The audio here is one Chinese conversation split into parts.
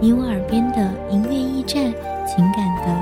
你我耳边的音乐驿站，情感的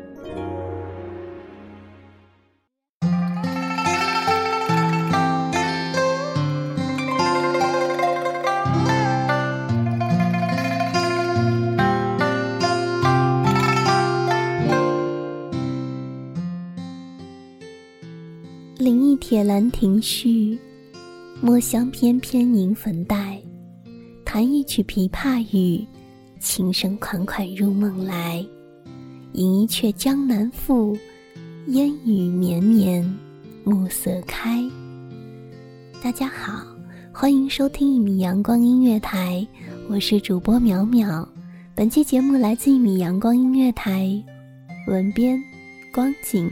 临一铁兰亭序，墨香翩翩凝粉黛。弹一曲琵琶语，琴声款款入梦来。吟一阙江南赋，烟雨绵绵，暮色开。大家好，欢迎收听一米阳光音乐台，我是主播淼淼。本期节目来自一米阳光音乐台，文编光景。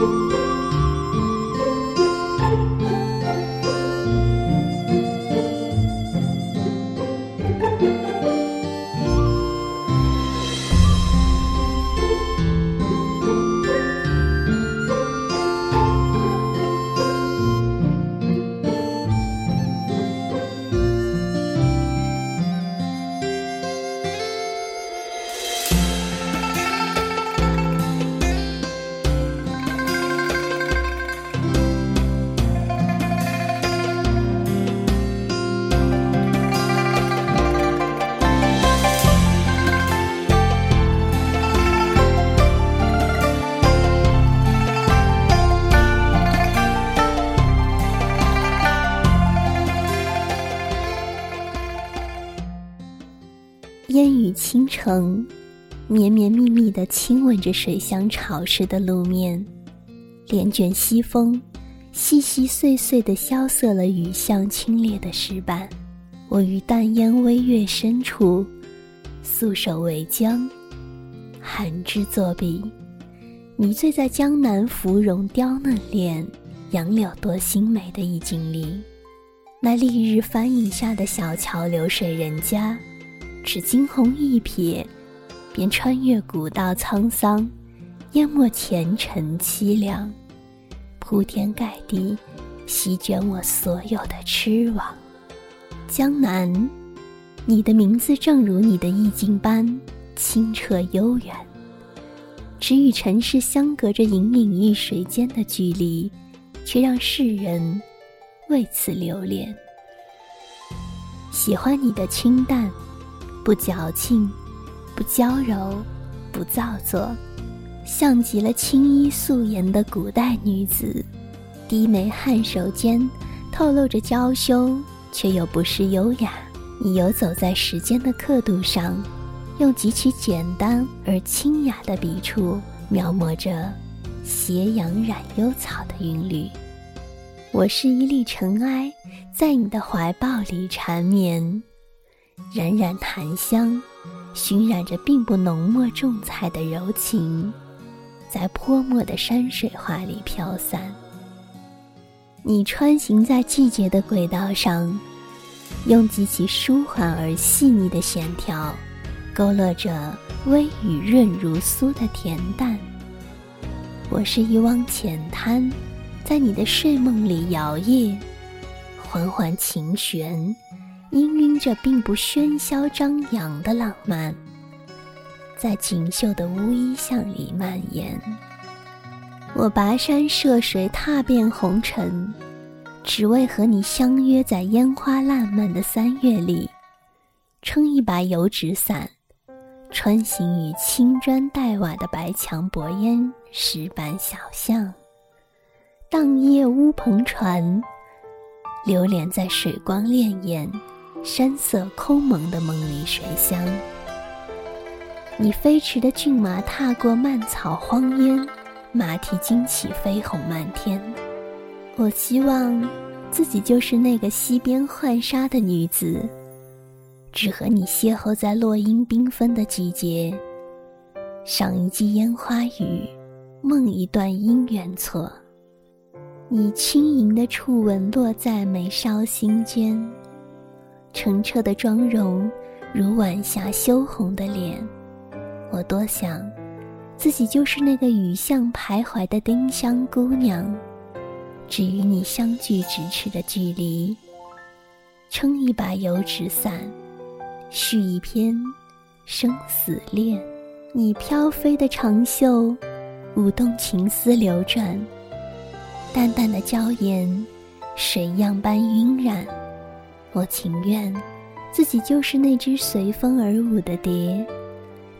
烟倾城，绵绵密密地亲吻着水乡潮湿的路面，帘卷西风，细细碎碎地萧瑟了雨巷清冽的石板。我于淡烟微月深处，素手为江，寒枝作笔，迷醉在江南芙蓉雕嫩脸、杨柳多新美的意境里。那丽日帆影下的小桥流水人家。只惊鸿一瞥，便穿越古道沧桑，淹没前尘凄凉，铺天盖地，席卷我所有的痴妄。江南，你的名字正如你的意境般清澈悠远，只与尘世相隔着隐隐一水间的距离，却让世人为此留恋。喜欢你的清淡。不矫情，不娇柔，不造作，像极了青衣素颜的古代女子，低眉颔首间透露着娇羞，却又不失优雅。你游走在时间的刻度上，用极其简单而清雅的笔触描摹着斜阳染幽草的韵律。我是一粒尘埃，在你的怀抱里缠绵，冉冉檀香，熏染着并不浓墨重彩的柔情，在泼墨的山水画里飘散。你穿行在季节的轨道上，用极其舒缓而细腻的线条，勾勒着微雨润如酥的恬淡。我是一汪浅滩。在你的睡梦里摇曳，缓缓琴弦，氤氲着并不喧嚣张扬的浪漫，在锦绣的乌衣巷里蔓延。我跋山涉水，踏遍红尘，只为和你相约在烟花烂漫的三月里，撑一把油纸伞，穿行于青砖黛瓦的白墙薄烟石板小巷。荡掖乌篷船，流连在水光潋滟、山色空蒙的梦里水乡。你飞驰的骏马踏过漫草荒烟，马蹄惊起飞鸿漫天。我希望自己就是那个溪边浣纱的女子，只和你邂逅在落英缤纷的季节，赏一季烟花雨，梦一段姻缘错。你轻盈的触吻落在眉梢心间，澄澈的妆容如晚霞羞红的脸。我多想，自己就是那个雨巷徘徊的丁香姑娘，只与你相距咫尺的距离，撑一把油纸伞，续一篇生死恋。你飘飞的长袖，舞动情丝流转。淡淡的娇颜，水样般晕染。我情愿自己就是那只随风而舞的蝶，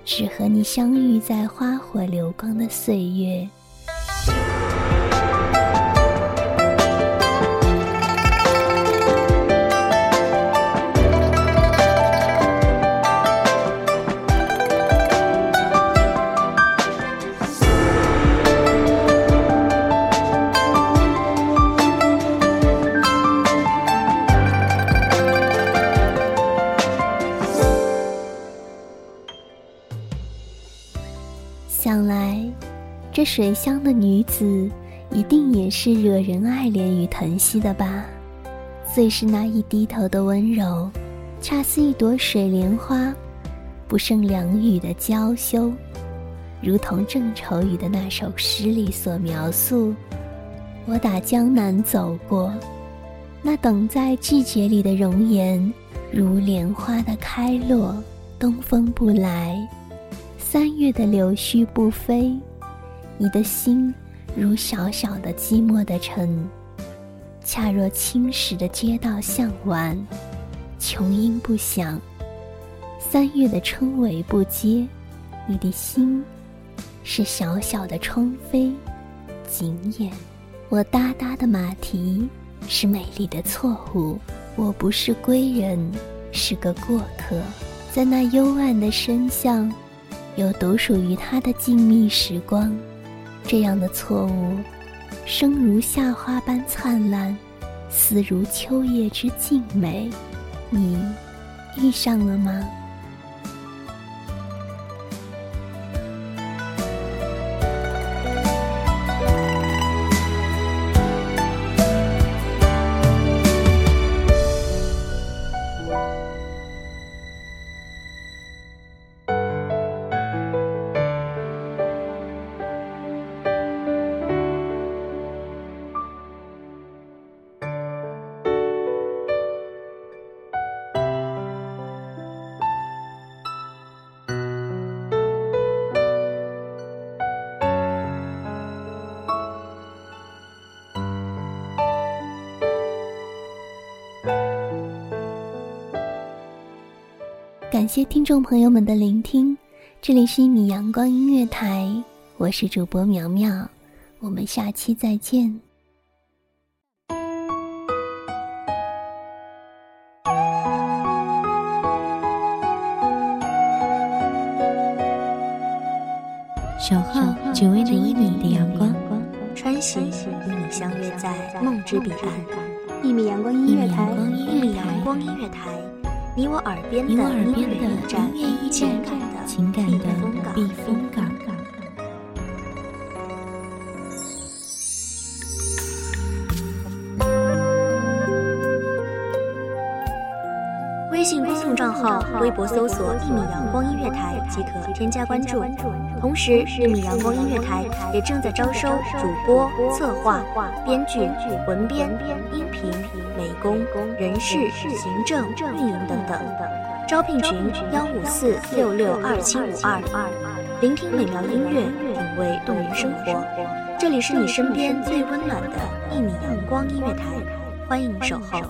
只和你相遇在花火流光的岁月。水乡的女子，一定也是惹人爱怜与疼惜的吧？最是那一低头的温柔，恰似一朵水莲花，不胜凉雨的娇羞，如同郑愁予的那首诗里所描述：“我打江南走过，那等在季节里的容颜，如莲花的开落，东风不来，三月的柳絮不飞。”你的心如小小的寂寞的城，恰若青石的街道向晚，琼音不响。三月的春雷不接，你的心是小小的窗扉，紧掩。我哒哒的马蹄是美丽的错误，我不是归人，是个过客，在那幽暗的深巷，有独属于他的静谧时光。这样的错误，生如夏花般灿烂，死如秋叶之静美。你遇上了吗？感谢听众朋友们的聆听，这里是一米阳光音乐台，我是主播苗苗，我们下期再见。小号只为那一米的阳光，穿行，与你相约在梦之彼岸。一米阳光音乐台，一米阳光音乐台，你我耳边的音乐驿站，情感的避风港。微信公众账号、微博搜索“一米阳光音乐台”即可添加关注。同时，一米阳光音乐台也正在招收主播、策划、编剧、文编、音频、美工、人事、行政、运营等等。招聘群：幺五四六六二七五二。聆听美妙音乐，品味动人生活。这里是你身边最温暖的一米阳光音乐台，欢迎守候。